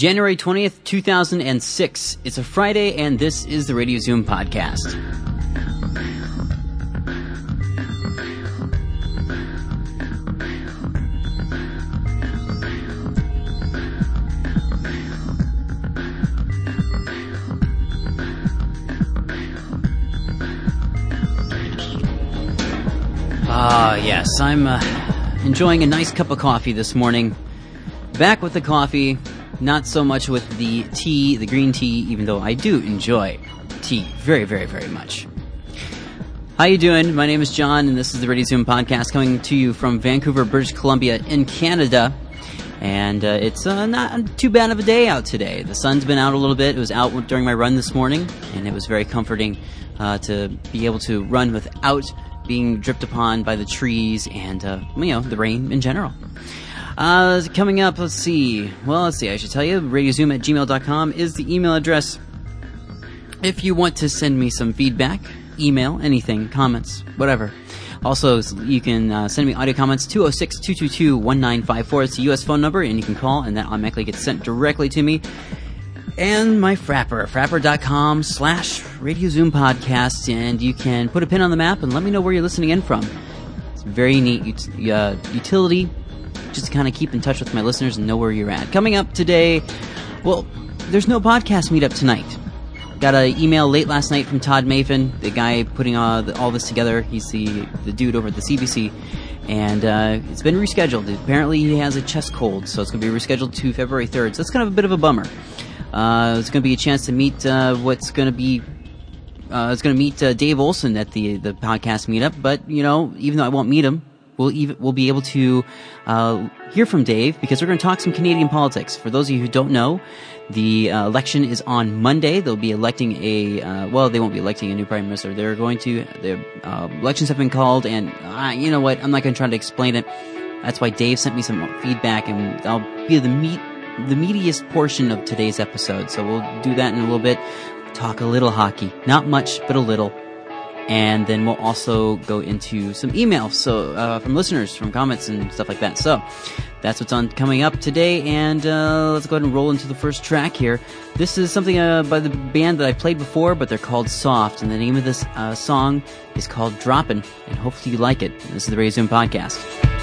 January 20th, 2006. It's a Friday, and this is the Radio Zoom podcast. Ah, yes, I'm uh, enjoying a nice cup of coffee this morning. Back with the coffee, not so much with the tea, the green tea, even though I do enjoy tea very, very, very much. How you doing? My name is John, and this is the Radio Zoom podcast coming to you from Vancouver, British Columbia, in Canada. And uh, it's uh, not too bad of a day out today. The sun's been out a little bit. It was out during my run this morning, and it was very comforting uh, to be able to run without being dripped upon by the trees and uh, you know the rain in general. Uh, coming up, let's see. Well, let's see. I should tell you, radiozoom at gmail.com is the email address. If you want to send me some feedback, email, anything, comments, whatever. Also, you can uh, send me audio comments 206 222 1954. It's a U.S. phone number, and you can call, and that automatically gets sent directly to me. And my Frapper, frapper.com slash Radio Zoom podcast, and you can put a pin on the map and let me know where you're listening in from. It's very neat uh, utility just to kind of keep in touch with my listeners and know where you're at. Coming up today, well, there's no podcast meetup tonight. Got an email late last night from Todd Maffin, the guy putting all, the, all this together. He's the, the dude over at the CBC. And uh, it's been rescheduled. Apparently, he has a chest cold, so it's going to be rescheduled to February 3rd. So that's kind of a bit of a bummer. Uh, it's going to be a chance to meet uh, what's going to be. Uh, it's going to meet uh, Dave Olson at the the podcast meetup, but you know, even though I won't meet him, we'll even we'll be able to uh, hear from Dave because we're going to talk some Canadian politics. For those of you who don't know, the uh, election is on Monday. They'll be electing a uh, well, they won't be electing a new prime minister. They're going to the uh, elections have been called, and uh, you know what? I'm not going to try to explain it. That's why Dave sent me some feedback, and I'll be the meat the meatiest portion of today's episode. So we'll do that in a little bit. Talk a little hockey, not much, but a little and then we'll also go into some emails so uh, from listeners from comments and stuff like that. So that's what's on coming up today and uh, let's go ahead and roll into the first track here. This is something uh, by the band that i played before but they're called soft and the name of this uh, song is called droppin' and hopefully you like it. This is the radio zoom podcast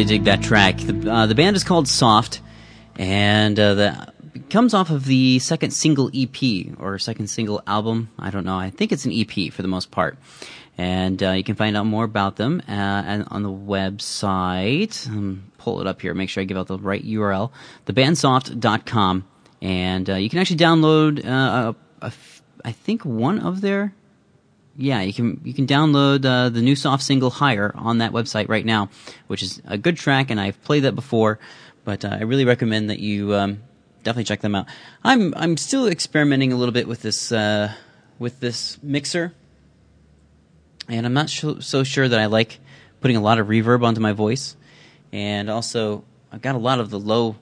really, dig that track. The, uh, the band is called Soft, and uh, comes off of the second single EP or second single album. I don't know. I think it's an EP for the most part. And uh, you can find out more about them uh, and on the website. Um, pull it up here. Make sure I give out the right URL. Thebandsoft.com. And uh, you can actually download, uh, a, a f- I think, one of their yeah, you can you can download uh, the new soft single "Higher" on that website right now, which is a good track, and I've played that before. But uh, I really recommend that you um, definitely check them out. I'm I'm still experimenting a little bit with this uh, with this mixer, and I'm not so, so sure that I like putting a lot of reverb onto my voice, and also I've got a lot of the low.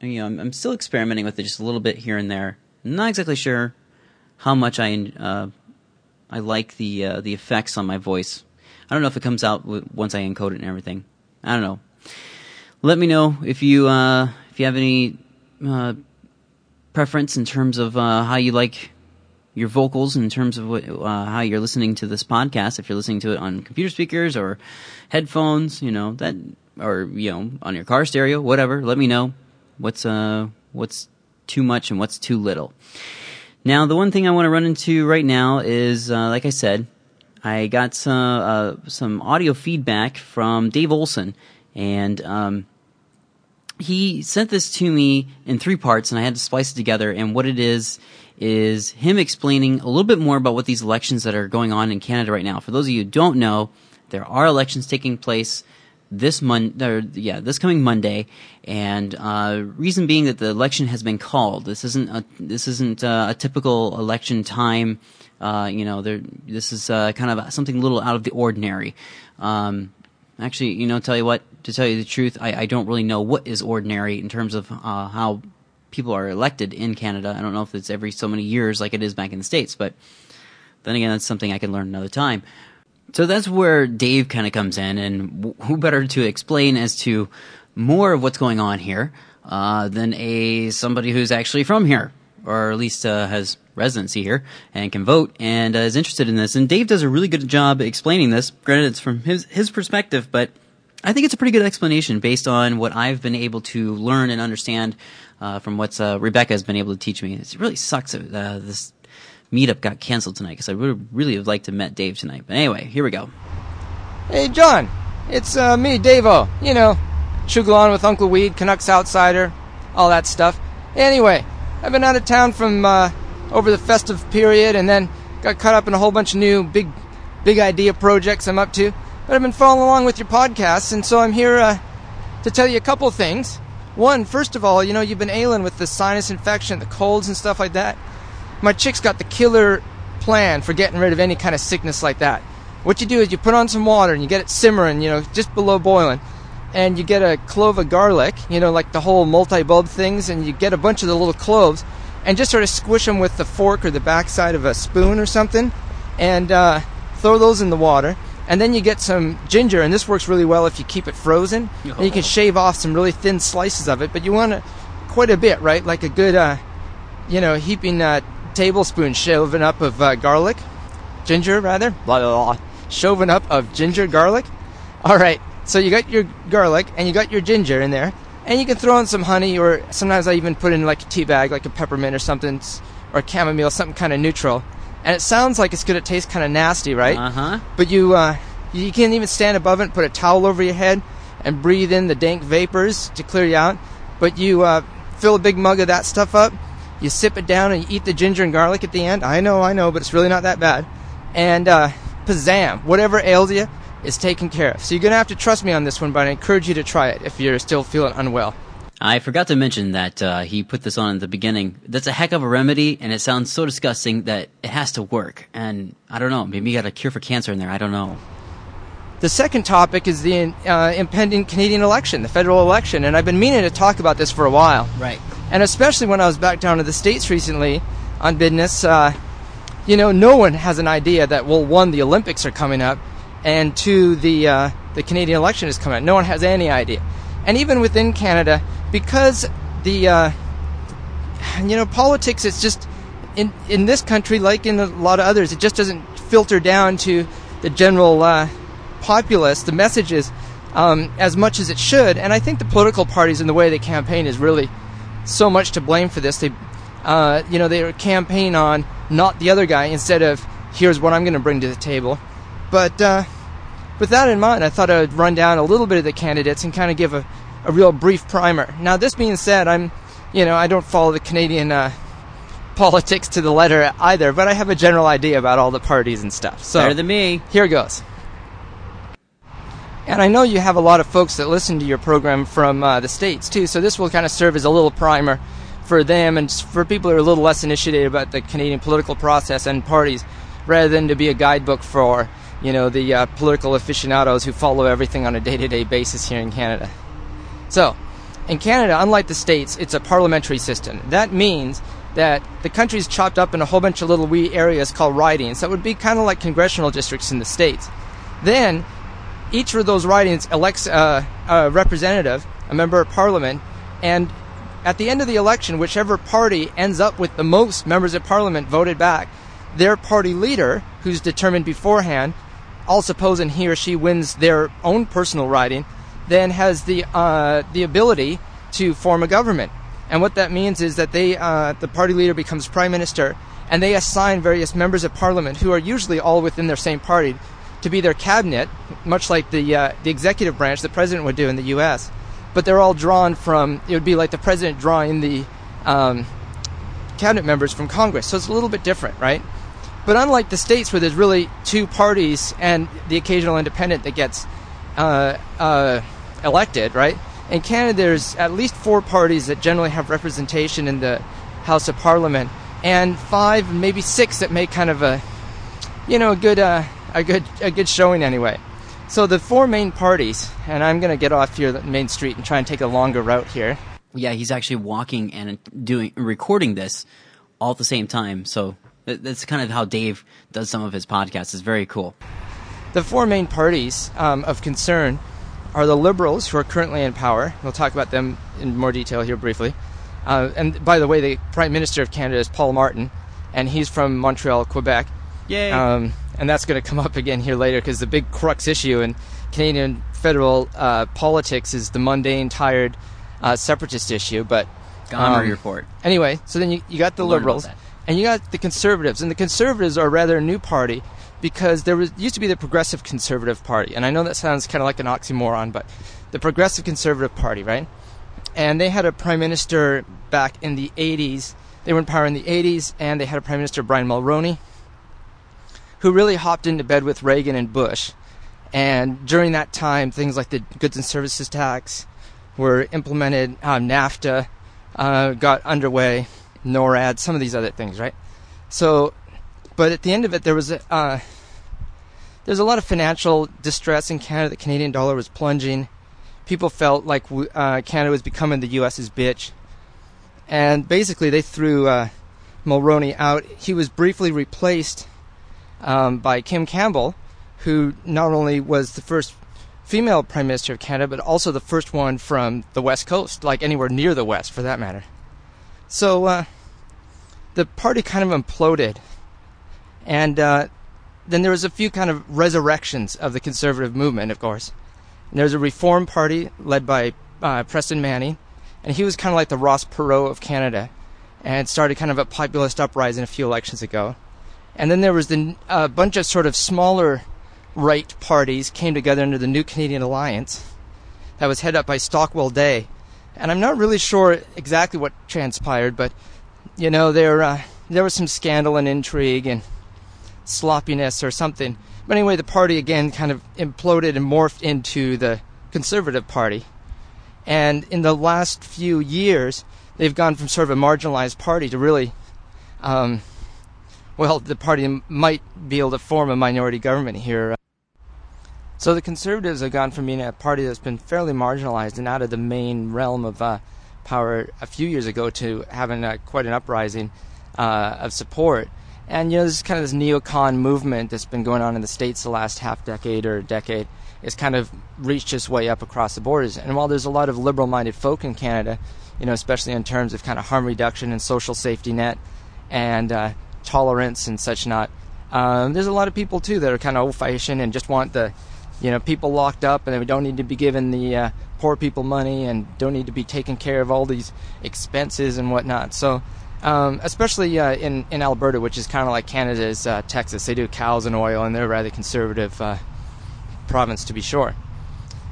You know, I'm, I'm still experimenting with it just a little bit here and there. not exactly sure how much I uh, I like the uh, the effects on my voice. I don't know if it comes out once I encode it and everything. I don't know. Let me know if you uh, if you have any uh, preference in terms of uh, how you like your vocals, in terms of what, uh, how you're listening to this podcast. If you're listening to it on computer speakers or headphones, you know that, or you know on your car stereo, whatever. Let me know what's uh what's too much and what's too little. Now, the one thing I want to run into right now is, uh, like I said, I got some uh, some audio feedback from Dave Olson, and um, he sent this to me in three parts, and I had to splice it together. And what it is is him explaining a little bit more about what these elections that are going on in Canada right now. For those of you who don't know, there are elections taking place this mon or yeah this coming Monday, and uh, reason being that the election has been called. This isn't a this isn't uh, a typical election time. Uh, you know, there this is uh, kind of something a little out of the ordinary. Um, actually, you know, tell you what, to tell you the truth, I, I don't really know what is ordinary in terms of uh, how people are elected in Canada. I don't know if it's every so many years like it is back in the states, but then again, that's something I can learn another time. So that's where Dave kind of comes in, and who better to explain as to more of what's going on here uh, than a somebody who's actually from here, or at least uh, has residency here and can vote and uh, is interested in this. And Dave does a really good job explaining this. Granted, it's from his his perspective, but I think it's a pretty good explanation based on what I've been able to learn and understand uh, from what uh, Rebecca has been able to teach me. It really sucks uh, this meetup got canceled tonight because I would really have liked to met Dave tonight. But anyway, here we go. Hey, John. It's uh, me, Davo. You know, Chugalon with Uncle Weed, Canucks Outsider, all that stuff. Anyway, I've been out of town from uh, over the festive period and then got caught up in a whole bunch of new big, big idea projects I'm up to. But I've been following along with your podcasts, and so I'm here uh, to tell you a couple things. One, first of all, you know, you've been ailing with the sinus infection, the colds, and stuff like that my chick's got the killer plan for getting rid of any kind of sickness like that. What you do is you put on some water and you get it simmering, you know, just below boiling. And you get a clove of garlic, you know, like the whole multi bulb things, and you get a bunch of the little cloves and just sort of squish them with the fork or the backside of a spoon or something and uh, throw those in the water. And then you get some ginger, and this works really well if you keep it frozen. Oh. And you can shave off some really thin slices of it, but you want to quite a bit, right? Like a good, uh, you know, heaping uh, tablespoon shoving up of uh, garlic, ginger rather, blah, blah, blah, shoving up of ginger garlic. All right, so you got your garlic and you got your ginger in there, and you can throw in some honey, or sometimes I even put in like a tea bag, like a peppermint or something, or chamomile, something kind of neutral. And it sounds like it's gonna taste kind of nasty, right? Uh huh. But you uh, you can't even stand above it, and put a towel over your head, and breathe in the dank vapors to clear you out. But you uh, fill a big mug of that stuff up you sip it down and you eat the ginger and garlic at the end. I know, I know, but it's really not that bad. And uh, Pazam, whatever ails you is taken care of. So you're going to have to trust me on this one, but I encourage you to try it if you're still feeling unwell. I forgot to mention that uh, he put this on at the beginning. That's a heck of a remedy, and it sounds so disgusting that it has to work. And I don't know, maybe you got a cure for cancer in there. I don't know. The second topic is the uh, impending Canadian election, the federal election, and I've been meaning to talk about this for a while. Right and especially when I was back down to the states recently on business, uh, you know, no one has an idea that well, one, the Olympics are coming up, and two, the uh, the Canadian election is coming up. No one has any idea, and even within Canada, because the uh, you know politics, it's just in in this country, like in a lot of others, it just doesn't filter down to the general uh, populace. The message is um, as much as it should. And I think the political parties and the way they campaign is really so much to blame for this. They, uh, you know, they campaign on not the other guy instead of here's what I'm going to bring to the table. But uh, with that in mind, I thought I'd run down a little bit of the candidates and kind of give a, a real brief primer. Now, this being said, I'm, you know, I don't follow the Canadian uh, politics to the letter either, but I have a general idea about all the parties and stuff. So Better than me. here goes. And I know you have a lot of folks that listen to your program from uh, the States too, so this will kind of serve as a little primer for them and for people who are a little less initiated about the Canadian political process and parties, rather than to be a guidebook for, you know, the uh, political aficionados who follow everything on a day to day basis here in Canada. So, in Canada, unlike the States, it's a parliamentary system. That means that the country's chopped up in a whole bunch of little wee areas called ridings. That would be kind of like congressional districts in the States. Then, each of those ridings elects uh, a representative, a member of parliament, and at the end of the election, whichever party ends up with the most members of parliament voted back, their party leader, who's determined beforehand, all supposing he or she wins their own personal riding, then has the uh, the ability to form a government. And what that means is that they, uh, the party leader becomes prime minister, and they assign various members of parliament who are usually all within their same party to be their cabinet, much like the uh, the executive branch the president would do in the U.S. But they're all drawn from. It would be like the president drawing the um, cabinet members from Congress. So it's a little bit different, right? But unlike the states where there's really two parties and the occasional independent that gets uh, uh, elected, right? In Canada, there's at least four parties that generally have representation in the House of Parliament, and five, maybe six that make kind of a, you know, a good, uh, a good, a good showing anyway. So the four main parties, and I'm going to get off here main street and try and take a longer route here. Yeah, he's actually walking and doing recording this all at the same time. So that's kind of how Dave does some of his podcasts. It's very cool. The four main parties um, of concern are the Liberals, who are currently in power. We'll talk about them in more detail here briefly. Uh, and by the way, the Prime Minister of Canada is Paul Martin, and he's from Montreal, Quebec. Yay! Um, and that's going to come up again here later because the big crux issue in Canadian federal uh, politics is the mundane, tired uh, separatist issue. But um, report. Anyway, so then you, you got the learn liberals and you got the conservatives, and the conservatives are rather a new party because there was used to be the Progressive Conservative Party, and I know that sounds kind of like an oxymoron, but the Progressive Conservative Party, right? And they had a prime minister back in the 80s. They were in power in the 80s, and they had a prime minister, Brian Mulroney, who really hopped into bed with Reagan and Bush. And during that time, things like the goods and services tax were implemented, um, NAFTA uh, got underway, NORAD, some of these other things, right? So, but at the end of it, there was a, uh, there's a lot of financial distress in Canada. The Canadian dollar was plunging. People felt like uh, Canada was becoming the U.S.'s bitch, and basically they threw uh, Mulroney out. He was briefly replaced um, by Kim Campbell, who not only was the first female prime minister of Canada, but also the first one from the West Coast, like anywhere near the West for that matter. So uh, the party kind of imploded, and uh, then there was a few kind of resurrections of the conservative movement, of course. And there was a Reform Party led by uh, Preston Manning, and he was kind of like the Ross Perot of Canada, and started kind of a populist uprising a few elections ago. And then there was the a bunch of sort of smaller right parties came together under the New Canadian Alliance that was headed up by Stockwell Day. And I'm not really sure exactly what transpired, but you know there uh, there was some scandal and intrigue and sloppiness or something. But anyway, the party again kind of imploded and morphed into the Conservative Party. And in the last few years, they've gone from sort of a marginalized party to really, um, well, the party might be able to form a minority government here. So the Conservatives have gone from being a party that's been fairly marginalized and out of the main realm of uh, power a few years ago to having uh, quite an uprising uh, of support. And you know, this is kind of this neocon movement that's been going on in the states the last half decade or decade. It's kind of reached its way up across the borders. And while there's a lot of liberal-minded folk in Canada, you know, especially in terms of kind of harm reduction and social safety net and uh, tolerance and such not, um, there's a lot of people too that are kind of old-fashioned and just want the you know, people locked up and they don't need to be given the uh, poor people money and don't need to be taking care of all these expenses and whatnot. So, um, especially uh, in in Alberta, which is kind of like Canada's uh, Texas, they do cows and oil, and they're a rather conservative uh, province to be sure.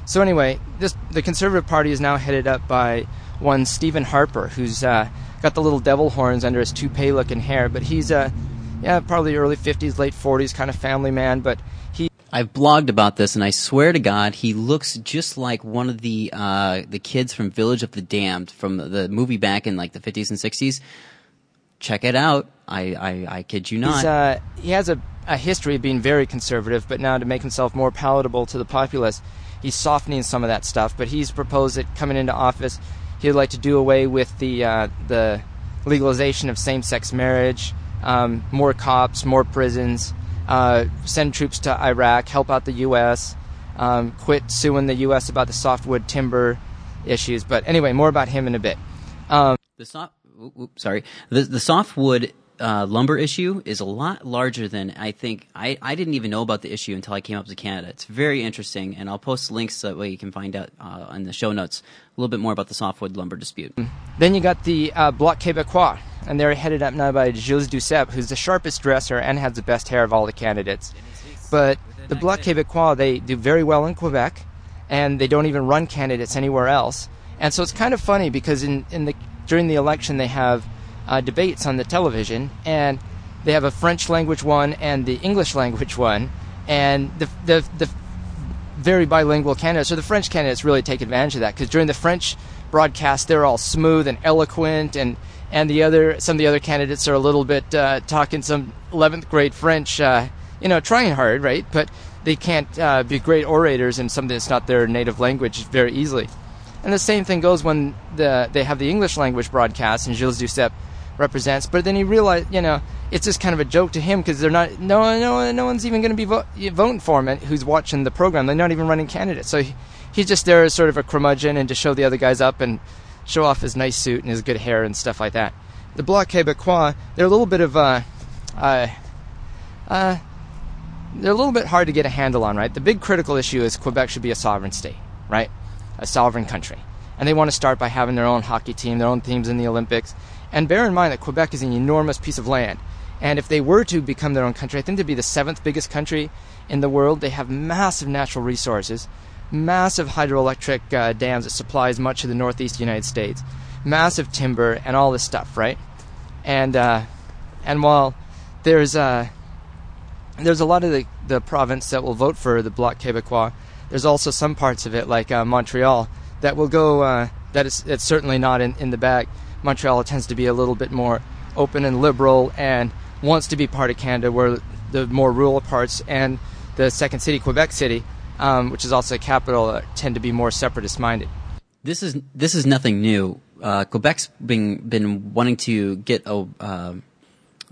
So anyway, this the Conservative Party is now headed up by one Stephen Harper, who's uh, got the little devil horns under his toupee-looking hair, but he's uh, yeah, probably early 50s, late 40s kind of family man, but he I've blogged about this, and I swear to God, he looks just like one of the uh, the kids from Village of the Damned from the, the movie back in like the 50s and 60s. Check it out. I, I, I kid you not. uh, he has a, a history of being very conservative, but now to make himself more palatable to the populace, he's softening some of that stuff. But he's proposed that coming into office, he'd like to do away with the uh, the legalization of same-sex marriage, um, more cops, more prisons, uh, send troops to Iraq, help out the U.S., um, quit suing the U.S. about the softwood timber issues. But anyway, more about him in a bit. Um, the soft, oop, sorry, the the softwood uh, lumber issue is a lot larger than I think. I, I didn't even know about the issue until I came up to Canada. It's very interesting, and I'll post links so that way you can find out uh, in the show notes a little bit more about the softwood lumber dispute. Then you got the uh, Bloc Québécois, and they're headed up now by Gilles Duceppe, who's the sharpest dresser and has the best hair of all the candidates. But the Bloc Québécois, they do very well in Quebec, and they don't even run candidates anywhere else. And so it's kind of funny because in, in the during the election they have uh, debates on the television, and they have a French language one and the English language one, and the the, the very bilingual candidates, so the French candidates really take advantage of that because during the French broadcast they're all smooth and eloquent, and and the other some of the other candidates are a little bit uh, talking some 11th grade French, uh, you know, trying hard, right? But they can't uh, be great orators in something that's not their native language very easily. And the same thing goes when the, they have the English language broadcast and Gilles Duceppe represents. But then he realized, you know, it's just kind of a joke to him because they're not, no, no, no one's even going to be vo- voting for him who's watching the program. They're not even running candidates. So he, he's just there as sort of a curmudgeon and to show the other guys up and show off his nice suit and his good hair and stuff like that. The Bloc Québécois, they're a little bit of, uh, uh, uh, they're a little bit hard to get a handle on, right? The big critical issue is Quebec should be a sovereign state, right? A sovereign country. And they want to start by having their own hockey team, their own teams in the Olympics. And bear in mind that Quebec is an enormous piece of land. And if they were to become their own country, I think they'd be the seventh biggest country in the world. They have massive natural resources, massive hydroelectric uh, dams that supplies much of the northeast United States, massive timber, and all this stuff, right? And uh, and while there's uh, there's a lot of the, the province that will vote for the Bloc Québécois. There's also some parts of it, like uh, Montreal, that will go. Uh, that is it's certainly not in, in the bag. Montreal tends to be a little bit more open and liberal and wants to be part of Canada, where the more rural parts and the second city, Quebec City, um, which is also a capital, uh, tend to be more separatist minded. This is this is nothing new. Uh, Quebec's been been wanting to get a. Uh,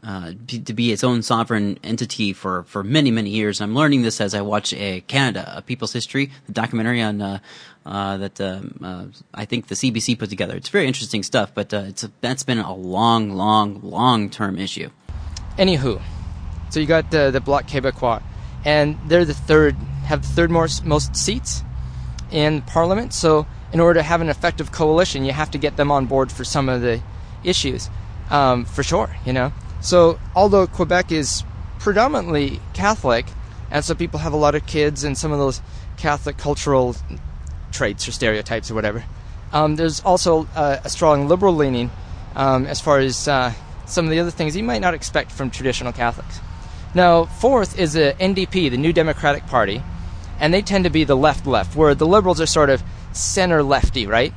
uh, to be its own sovereign entity for, for many many years. I'm learning this as I watch a Canada, a People's History, the documentary on uh, uh, that um, uh, I think the CBC put together. It's very interesting stuff, but uh, it's a, that's been a long, long, long term issue. Anywho, so you got the the Bloc Québécois, and they're the third have the third most most seats in Parliament. So in order to have an effective coalition, you have to get them on board for some of the issues, um, for sure. You know. So, although Quebec is predominantly Catholic, and so people have a lot of kids and some of those Catholic cultural traits or stereotypes or whatever, um, there's also uh, a strong liberal leaning um, as far as uh, some of the other things you might not expect from traditional Catholics. Now, fourth is the NDP, the New Democratic Party, and they tend to be the left left, where the liberals are sort of center lefty, right?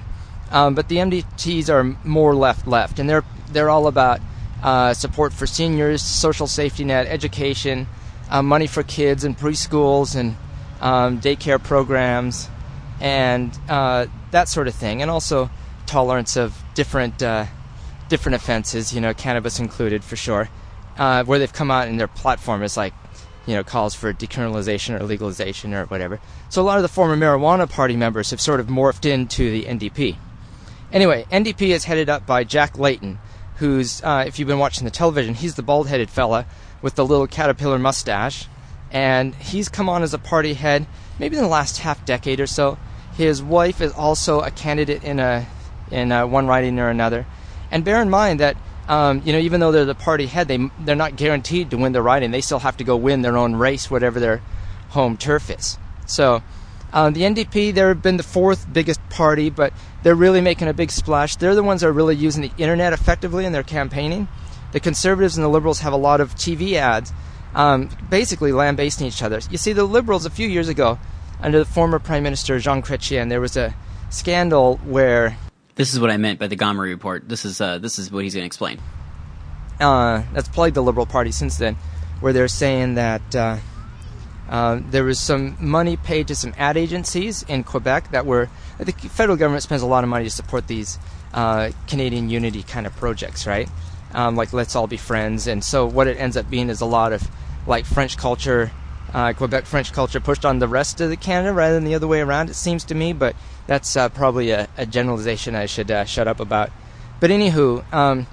Um, but the NDPs are more left left, and they're they're all about uh, support for seniors, social safety net, education, uh, money for kids in preschools and um, daycare programs, and uh, that sort of thing, and also tolerance of different uh, different offenses, you know, cannabis included for sure. Uh, where they've come out and their platform is like, you know, calls for decriminalization or legalization or whatever. So a lot of the former marijuana party members have sort of morphed into the NDP. Anyway, NDP is headed up by Jack Layton, who's, uh, if you've been watching the television, he's the bald headed fella with the little caterpillar mustache. And he's come on as a party head, maybe in the last half decade or so. His wife is also a candidate in a in a one riding or another. And bear in mind that um, you know even though they're the party head, they they're not guaranteed to win the riding. They still have to go win their own race, whatever their home turf is. So. Uh, the NDP, they've been the fourth biggest party, but they're really making a big splash. They're the ones that are really using the internet effectively in their campaigning. The conservatives and the liberals have a lot of TV ads, um, basically lambasting each other. You see, the liberals a few years ago, under the former Prime Minister Jean Chrétien, there was a scandal where This is what I meant by the Gomery report. This is uh, this is what he's going to explain. uh, that's plagued the Liberal Party since then, where they're saying that uh, uh, there was some money paid to some ad agencies in Quebec that were the federal government spends a lot of money to support these uh, Canadian unity kind of projects, right? Um, like Let's All Be Friends, and so what it ends up being is a lot of like French culture, uh, Quebec French culture pushed on the rest of the Canada rather than the other way around. It seems to me, but that's uh, probably a, a generalization I should uh, shut up about. But anywho, um,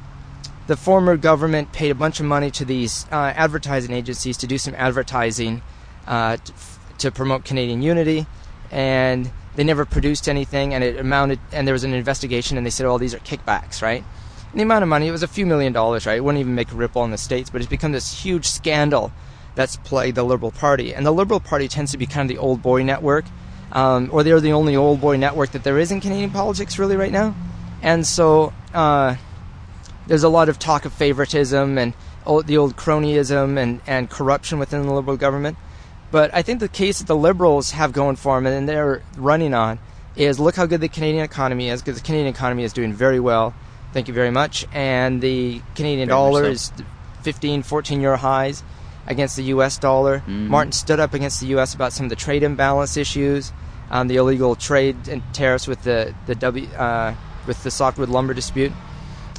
the former government paid a bunch of money to these uh, advertising agencies to do some advertising uh, to promote Canadian unity, and they never produced anything. And it amounted, and there was an investigation, and they said, "Oh, these are kickbacks, right?" And the amount of money it was a few million dollars, right? It wouldn't even make a ripple in the states, but it's become this huge scandal that's plagued the Liberal Party, and the Liberal Party tends to be kind of the old boy network, um, or they're the only old boy network that there is in Canadian politics, really, right now. And so uh, there's a lot of talk of favoritism and the old cronyism and, and corruption within the Liberal government. But I think the case that the Liberals have going for them and they're running on is look how good the Canadian economy is, because the Canadian economy is doing very well. Thank you very much. And the Canadian Very dollar is 15, 14 year highs against the U.S. dollar. Mhm. Martin stood up against the U.S. about some of the trade imbalance issues, um, the illegal trade and tariffs with the the W uh, with the softwood lumber dispute.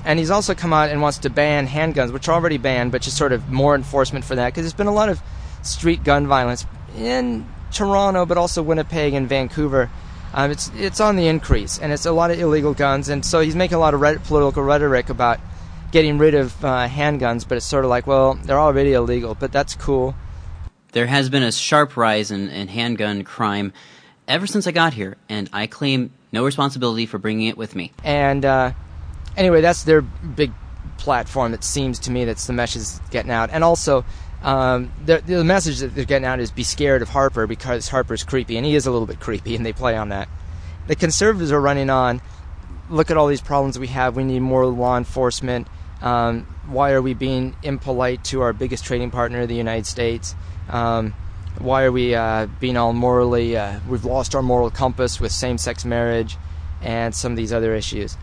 And he's also come out and wants to ban handguns, which are already banned, but just sort of more enforcement for that because there's been a lot of street gun violence in Toronto, but also Winnipeg and Vancouver. Um, it's it's on the increase, and it's a lot of illegal guns, and so he's making a lot of political rhetoric about getting rid of uh, handguns, but it's sort of like, well, they're already illegal, but that's cool. There has been a sharp rise in, in handgun crime ever since I got here, and I claim no responsibility for bringing it with me. And uh, anyway, that's their big platform. It seems to me that's the message is getting out, and also um, the, the message that they're getting out is be scared of Harper because Harper's creepy, and he is a little bit creepy, and they play on that. The conservatives are running on. Look at all these problems we have. We need more law enforcement. Um, why are we being impolite to our biggest trading partner, the United States? Um, why are we uh, being all morally? Uh, we've lost our moral compass with same-sex marriage and some of these other issues.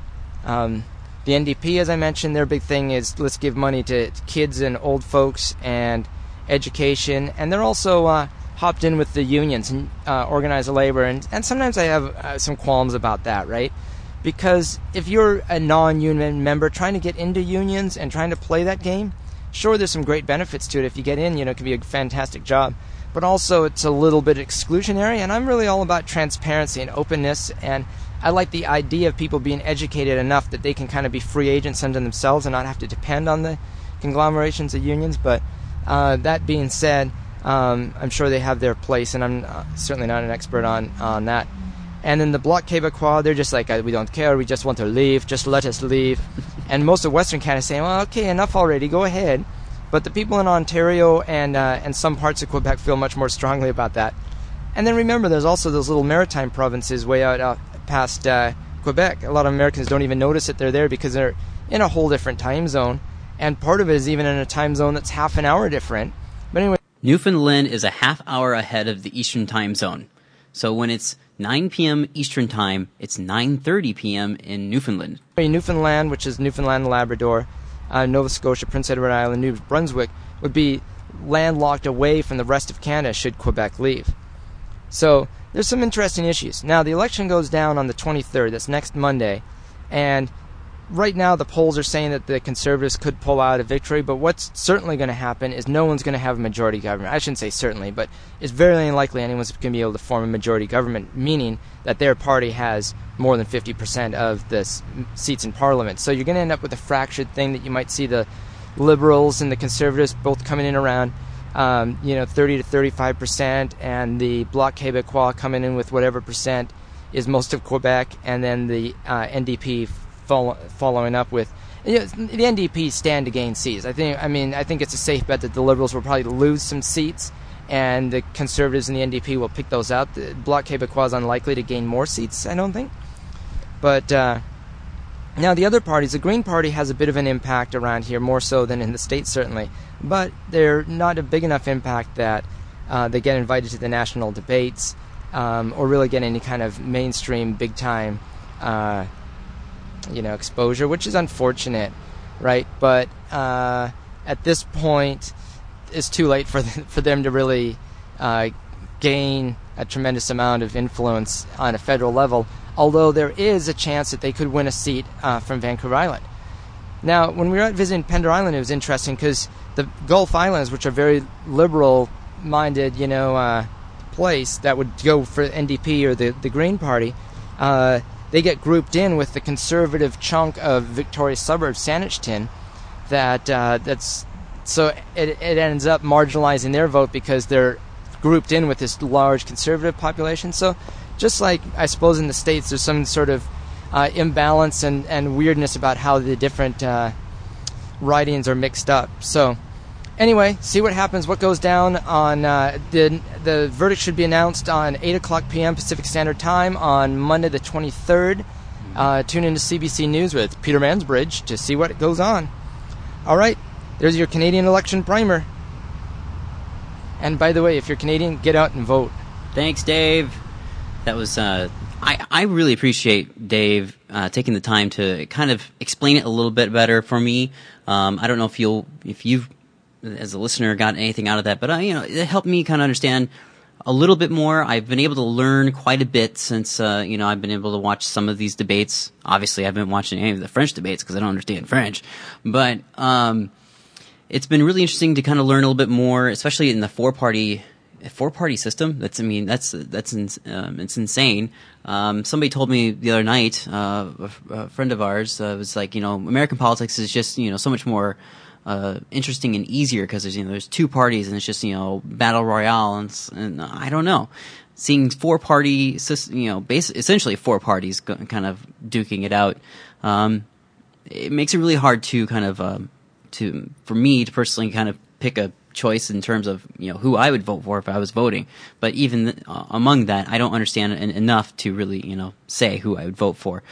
Um, the NDP, as I mentioned, their big thing is let's give money to kids and old folks and education, and they're also uh, hopped in with the unions and uh, organized labor, and, and sometimes I have uh, some qualms about that, right? Because if you're a non-union member trying to get into unions and trying to play that game, sure, there's some great benefits to it. If you get in, you know, it can be a fantastic job. But also, it's a little bit exclusionary, and I'm really all about transparency and openness. And I like the idea of people being educated enough that they can kind of be free agents unto themselves and not have to depend on the conglomerations of unions. But uh, that being said, um, I'm sure they have their place, and I'm uh, certainly not an expert on, on that. And then the Bloc Québécois, they're just like, uh, we don't care, we just want to leave, just let us leave. and most of Western Canada saying, well, okay, enough already, go ahead. But the people in Ontario and uh, and some parts of Quebec feel much more strongly about that. And then remember, there's also those little maritime provinces way out, out past uh, Quebec. A lot of Americans don't even notice that they're there because they're in a whole different time zone. And part of it is even in a time zone that's half an hour different. But anyway, Newfoundland is a half hour ahead of the Eastern Time Zone. So when it's 9 p.m. Eastern Time, it's 9:30 p.m. in Newfoundland. Newfoundland, which is Newfoundland and Labrador, uh, Nova Scotia, Prince Edward Island, New Brunswick, would be landlocked away from the rest of Canada should Quebec leave. So there's some interesting issues. Now the election goes down on the 23rd. That's next Monday, and right now the polls are saying that the Conservatives could pull out a victory. But what's certainly going to happen is no one's going to have a majority government. I shouldn't say certainly, but it's very unlikely anyone's going to be able to form a majority government, meaning that their party has more than 50% of the seats in Parliament. So you're going to end up with a fractured thing that you might see the Liberals and the Conservatives both coming in around um, you know, 30 to 35 percent, and the Bloc Québécois coming in with whatever percent is most of Quebec, and then the uh, NDP follow, following up with. You know, the NDP stand to gain seats. I think. I mean, I think it's a safe bet that the Liberals will probably lose some seats, and the Conservatives and the NDP will pick those up. The Bloc Québécois is unlikely to gain more seats. I don't think. But uh, now the other parties, the Green Party has a bit of an impact around here, more so than in the states certainly. But they're not a big enough impact that uh, they get invited to the national debates um, or really get any kind of mainstream, big time, uh, you know, exposure, which is unfortunate, right? But uh, at this point, it's too late for them, for them to really uh, gain a tremendous amount of influence on a federal level. Although there is a chance that they could win a seat uh, from Vancouver Island. Now, when we were out visiting Pender Island, it was interesting because the Gulf Islands, which are very liberal-minded, you know, uh, place that would go for NDP or the the Green Party, uh, they get grouped in with the conservative chunk of Victoria's suburbs, Saanich that uh, that's so it, it ends up marginalizing their vote because they're grouped in with this large conservative population. So just like I suppose in the states, there's some sort of uh, imbalance and, and weirdness about how the different uh, ridings are mixed up. So anyway, see what happens, what goes down on uh, the the verdict should be announced on 8 o'clock p.m. Pacific Standard Time on Monday the 23rd. Uh, tune into CBC News with Peter Mansbridge to see what goes on. All right, there's your Canadian election primer. And by the way, if you're Canadian, get out and vote. Thanks, Dave. That was. Uh, I I really appreciate Dave uh, taking the time to kind of explain it a little bit better for me. Um, I don't know if you'll if you've as a listener got anything out of that, but uh, you know, it helped me kind of understand a little bit more. I've been able to learn quite a bit since uh, you know I've been able to watch some of these debates. Obviously, I haven't been watching any of the French debates because I don't understand French, but um, it's been really interesting to kind of learn a little bit more, especially in the four party four party system. That's I mean that's that's um, it's insane. Um, somebody told me the other night, uh, a, a, friend of ours uh, was like, you know, American politics is just you know so much more uh, interesting and easier because there's you know there's two parties and it's just you know battle royale and, and I don't know seeing four party you know base, essentially four parties kind of duking it out um, it makes it really hard to kind of um, to for me to personally kind of pick a choice in terms of you know who I would vote for if I was voting. But even th- uh, among that, I don't understand en- enough to really you know say who I would vote for.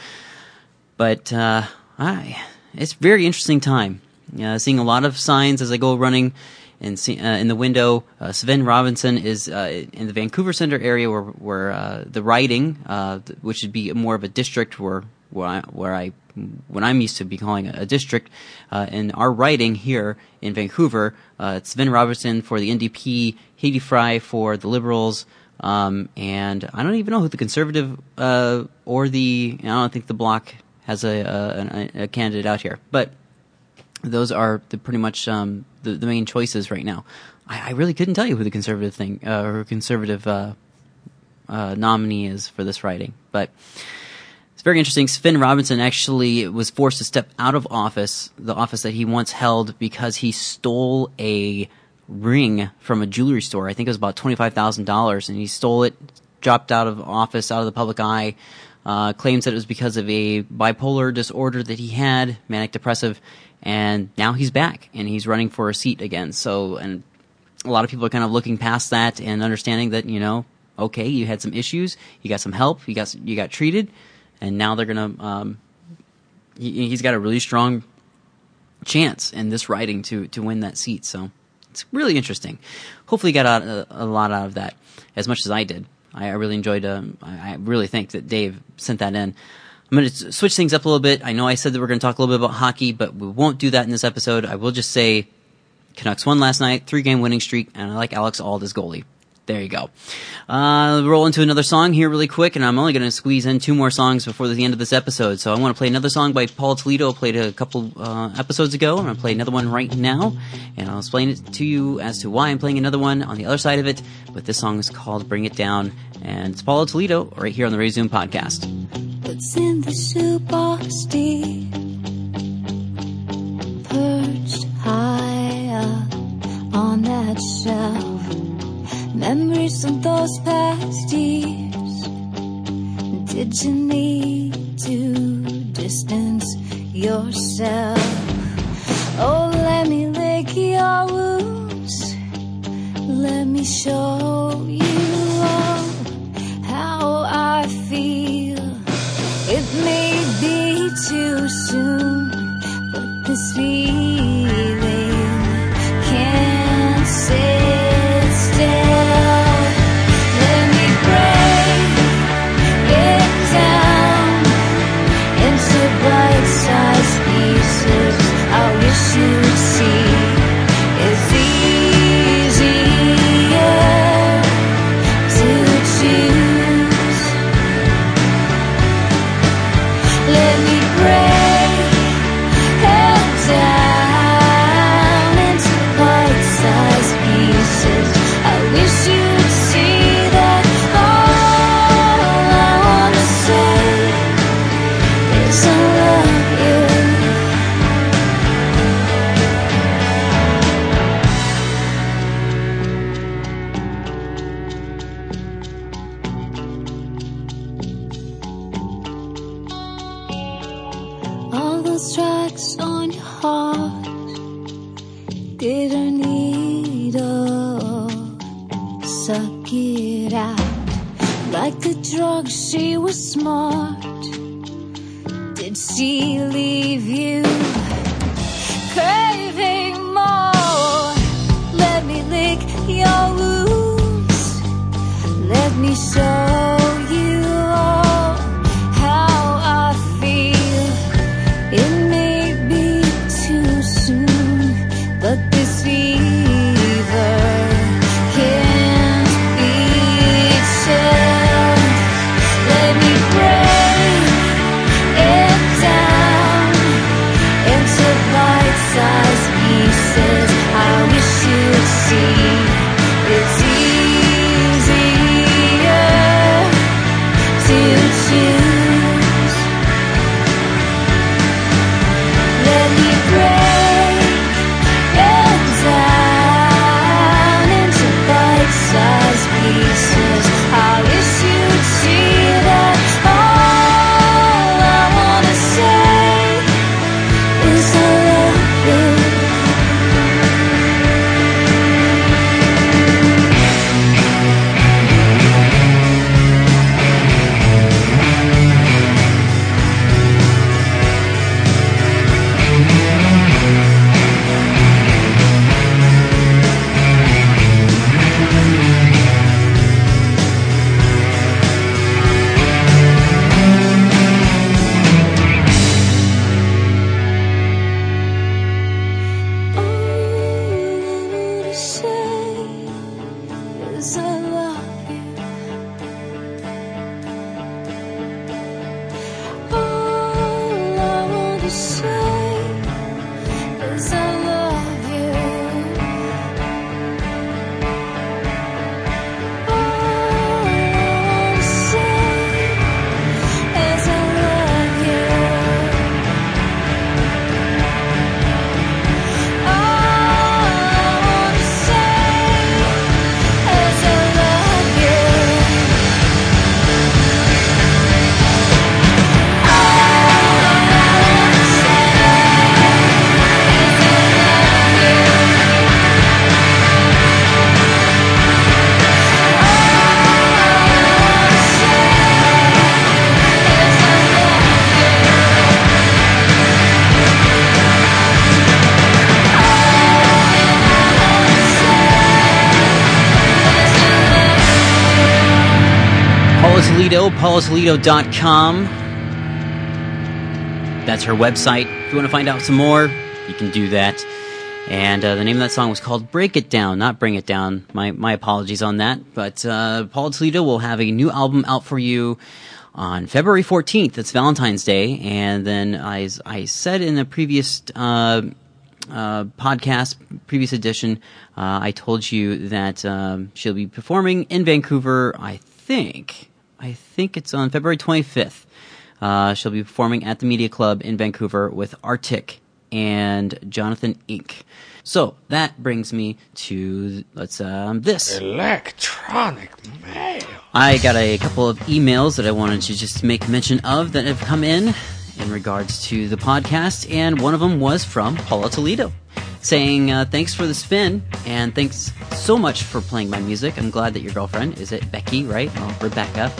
But uh, I, it's very interesting time. Uh, seeing a lot of signs as I go running and uh, in the window. Uh, Svend Robinson is uh, in the Vancouver Center area where, where uh, the riding, uh, which would be more of a district where where I, where I when I'm used to be calling a, district, in our riding here in Vancouver, it's Svend Robinson for the NDP, Hedy Fry for the Liberals. Um, and I don't even know who the conservative or the I don't think the Bloc has a, a, a candidate out here, but those are the pretty much um, the, the main choices right now. I, I, really couldn't tell you who the conservative thing uh, or conservative uh, uh, nominee is for this riding, but it's very interesting. Svend Robinson actually was forced to step out of office, the office that he once held, because he stole a ring from a jewelry store. I think it was about twenty five thousand dollars, and he stole it, dropped out of office, out of the public eye. Uh, claims that it was because of a bipolar disorder that he had, manic depressive, and now he's back and he's running for a seat again. So, and a lot of people are kind of looking past that and understanding that you know, okay, you had some issues, you got some help, you got you got treated, and now they're gonna. Um, he, has got a really strong chance in this riding to to win that seat. So it's really interesting. Hopefully, got a, a, lot out of that as much as I did. I, really enjoyed. Um, I really think that Dave sent that in. I'm going to switch things up a little bit. I know I said that we're going to talk a little bit about hockey, but we won't do that in this episode. I will just say Canucks won last night, three game winning streak, and I like Alex Auld as goalie. There you go. Uh, roll into another song here really quick, and I'm only going to squeeze in two more songs before the end of this episode. So I want to play another song by Paula Toledo. Played a couple uh, episodes ago. I'm going to play another one right now, and I'll explain it to you as to why I'm playing another one on the other side of it. But this song is called "Bring It Down," and it's Paula Toledo right here on the Radio Zoom podcast. What's in the soup Steve? Perched high up on that shelf memories from those past years. Did you need to distance yourself? Oh, let me lick your wounds. Let me show you all how I feel. It may be too soon, but this feeling can't say. Toledo, That's her website. If you want to find out some more, you can do that. And uh, the name of that song was called Break It Down, not Bring It Down. My, my apologies on that. But uh, Paula Toledo will have a new album out for you on February 14th. It's Valentine's Day. And then I, I said in the previous uh, uh, podcast, previous edition, uh, I told you that um, she'll be performing in Vancouver, I think. I think it's on February 25th. Uh, she'll be performing at the Media Club in Vancouver with Arctic and Jonathan Inc. So that brings me to let's um, this. Electronic mail. I got a couple of emails that I wanted to just make mention of that have come in in regards to the podcast, and one of them was from Paula Toledo. Saying uh, thanks for the spin and thanks so much for playing my music. I'm glad that your girlfriend is it Becky, right? Well, Rebecca.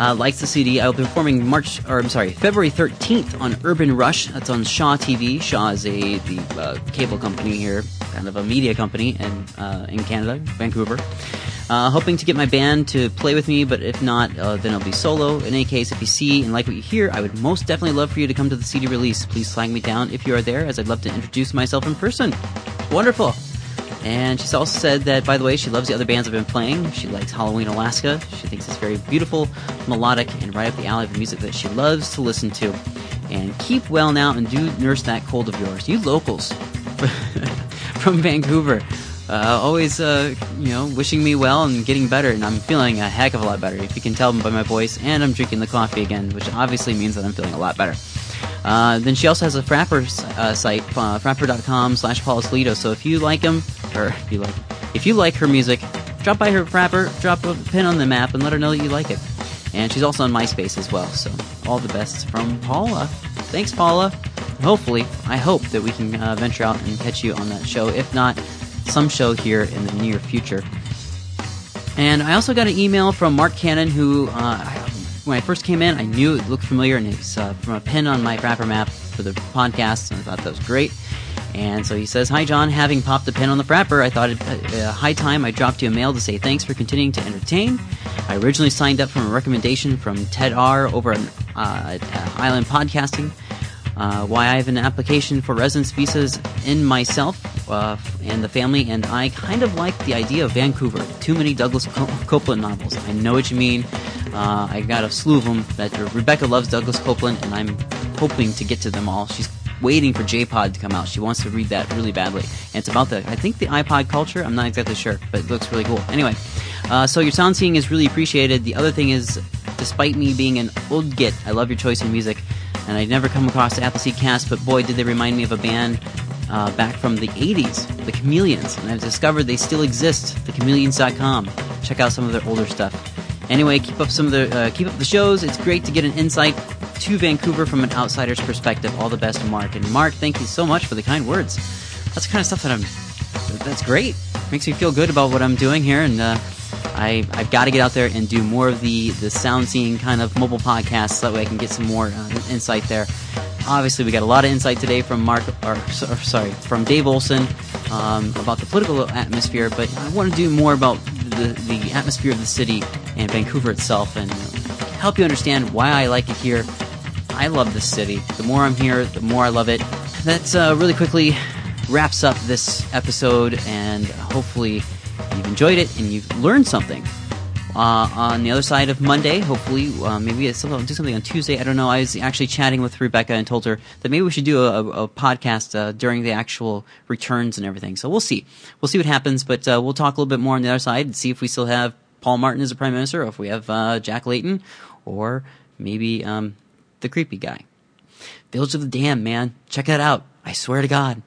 Uh, likes the CD. I'll be performing March, or I'm sorry, February 13th on Urban Rush. That's on Shaw TV. Shaw is a the uh, cable company here, kind of a media company, in uh, in Canada, Vancouver. Uh, hoping to get my band to play with me, but if not, uh, then I'll be solo. In any case, if you see and like what you hear, I would most definitely love for you to come to the CD release. Please flag me down if you are there, as I'd love to introduce myself in person. Wonderful. And she's also said that, by the way, she loves the other bands I've been playing. She likes Halloween Alaska. She thinks it's very beautiful, melodic, and right up the alley of the music that she loves to listen to. And keep well now and do nurse that cold of yours. You locals from Vancouver. Uh, always, uh, you know, wishing me well and getting better, and I'm feeling a heck of a lot better. If you can tell by my voice, and I'm drinking the coffee again, which obviously means that I'm feeling a lot better. Uh, then she also has a Frapper uh, site, uh, frapper.com slash Paula Toledo. So if you like him, or if you like, if you like her music, drop by her Frapper, drop a pin on the map, and let her know that you like it. And she's also on MySpace as well. So all the best from Paula. Thanks, Paula. Hopefully, I hope that we can uh, venture out and catch you on that show. If not, some show here in the near future. And I also got an email from Mark Cannon, who, uh, when I first came in, I knew it looked familiar, and it's uh, from a pin on my Frapper map for the podcast, and I thought that was great. And so he says, Hi, John. Having popped the pin on the Frapper, I thought it uh, high time I dropped you a mail to say thanks for continuing to entertain. I originally signed up from a recommendation from Ted R. over on uh, Island Podcasting. Uh, why I have an application for residence visas in myself uh, and the family, and I kind of like the idea of Vancouver. Too many Douglas Coupland novels. I know what you mean. Uh, I got a slew of them. That Rebecca loves Douglas Coupland, and I'm hoping to get to them all. She's waiting for J-Pod to come out. She wants to read that really badly, and it's about the I think the iPod culture. I'm not exactly sure, but it looks really cool. Anyway, uh, so your sound seeing is really appreciated. The other thing is, despite me being an old git, I love your choice in music and I'd never come across Appleseed Cast, but boy, did they remind me of a band uh, back from the 80s, the Chameleons, and I've discovered they still exist, thechameleons.com. Check out some of their older stuff. Anyway, keep up some of the uh, keep up the shows. It's great to get an insight to Vancouver from an outsider's perspective. All the best, Mark. And Mark, thank you so much for the kind words. That's the kind of stuff that I'm. That's great. Makes me feel good about what I'm doing here, and uh, I, I've got to get out there and do more of the, the sound scene kind of mobile podcasts so that way I can get some more uh, insight there. Obviously, we got a lot of insight today from Mark, or, or sorry, from Dave Olson um, about the political atmosphere, but I want to do more about the, the atmosphere of the city and Vancouver itself and help you understand why I like it here. I love this city. The more I'm here, the more I love it. That's uh, really quickly wraps up this episode, and hopefully you've enjoyed it and you've learned something. Uh, on the other side of Monday, hopefully, uh, maybe I'll do something on Tuesday. I don't know. I was actually chatting with Rebecca and told her that maybe we should do a, a podcast uh, during the actual returns and everything. So we'll see. We'll see what happens, but uh, we'll talk a little bit more on the other side and see if we still have Paul Martin as a prime minister, or if we have uh, Jack Layton, or maybe um, the creepy guy. Village of the Damned, man. Check that out. I swear to God.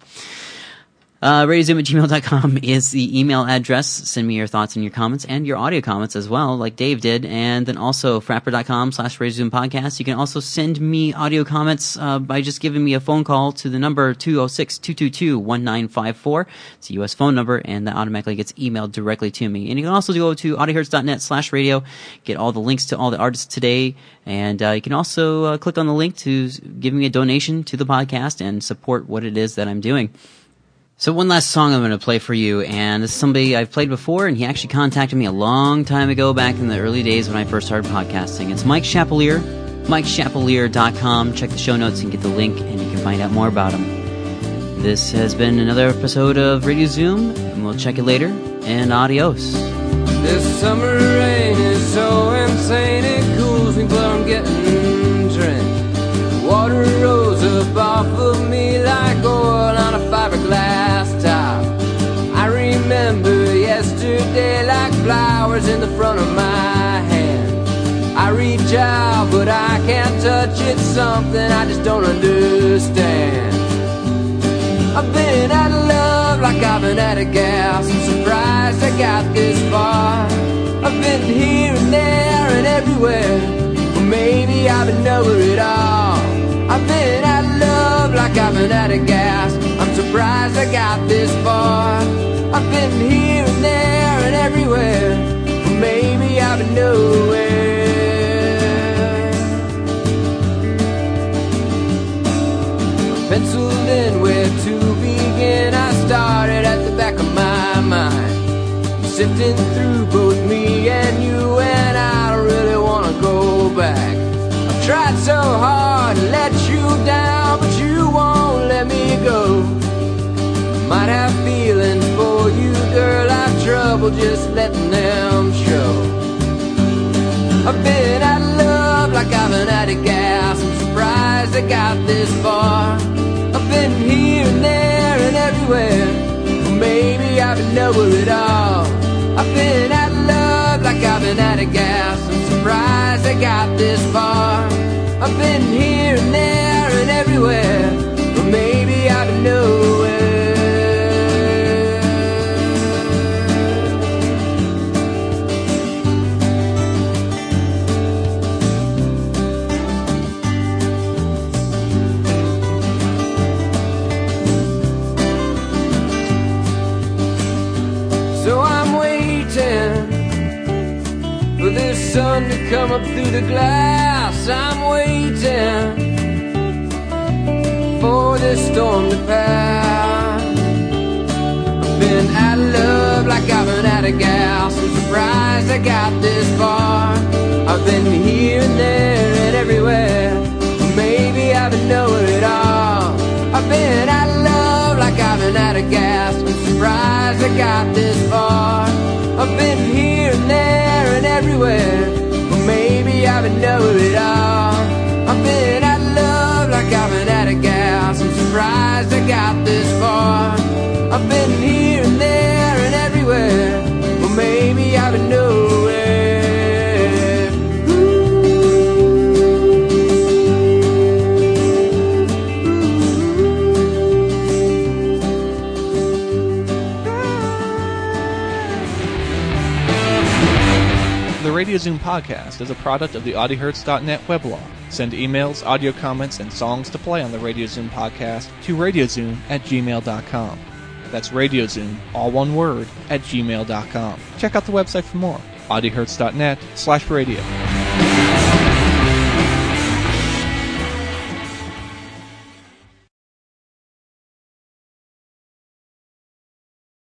Uh, radiozoom at gmail.com is the email address. Send me your thoughts and your comments and your audio comments as well, like Dave did. And then also frapper.com slash radiozoom podcast. You can also send me audio comments uh, by just giving me a phone call to the number 206-222-1954. It's a U.S. phone number, and that automatically gets emailed directly to me. And you can also go to audiohertz.net slash radio, get all the links to all the artists today, and uh, you can also uh, click on the link to give me a donation to the podcast and support what it is that I'm doing. So one last song I'm going to play for you, and this is somebody I've played before, and he actually contacted me a long time ago, back in the early days when I first started podcasting. It's Mike Chapelier, MikeChapelier.com. Check the show notes and get the link, and you can find out more about him. This has been another episode of Radio Zoom, and we'll check it later, and adios. This summer rain is so insane, it cools me, but I'm getting drenched. Water rose of me like flowers in the front of my hand. I reach out, but I can't touch it. Something I just don't understand. I've been out of love like I've been out of gas. I'm surprised I got this far. I've been here and there and everywhere. Or maybe I've been nowhere at all. I've been out of love like I've been out of gas. I'm surprised I got this far. I've been here Penciled in where to begin. I started at the back of my mind. Sifting through both me and you, and I really wanna go back. I've tried so hard to let you down, but you won't let me go. Might have feelings for you, girl. I've trouble just letting them show. I've been out of love like I've been out of gas. I'm surprised I got this far. I've been here and there and everywhere. Maybe I've been nowhere at all. I've been out of love like I've been out of gas. I'm surprised I got this far. I've been here and there and everywhere. Come up through the glass. I'm waiting for this storm to pass. I've been out of love like I've been out of gas. I'm surprised I got this far. I've been here and there and everywhere. Maybe I've been nowhere at all. I've been out of love like I've been out of gas. I'm surprised I got this far. I've been here and there and everywhere. I've been nowhere at all. I've been out of love like I've been out of gas. I'm surprised I got this far. I've been here and there and everywhere. But maybe I've been Radio Zoom podcast is a product of the AudioHertz.net weblog. Send emails, audio comments, and songs to play on the Radio Zoom podcast to radiozoom at gmail.com. That's radiozoom, all one word, at gmail.com. Check out the website for more. AudioHertz.net slash radio.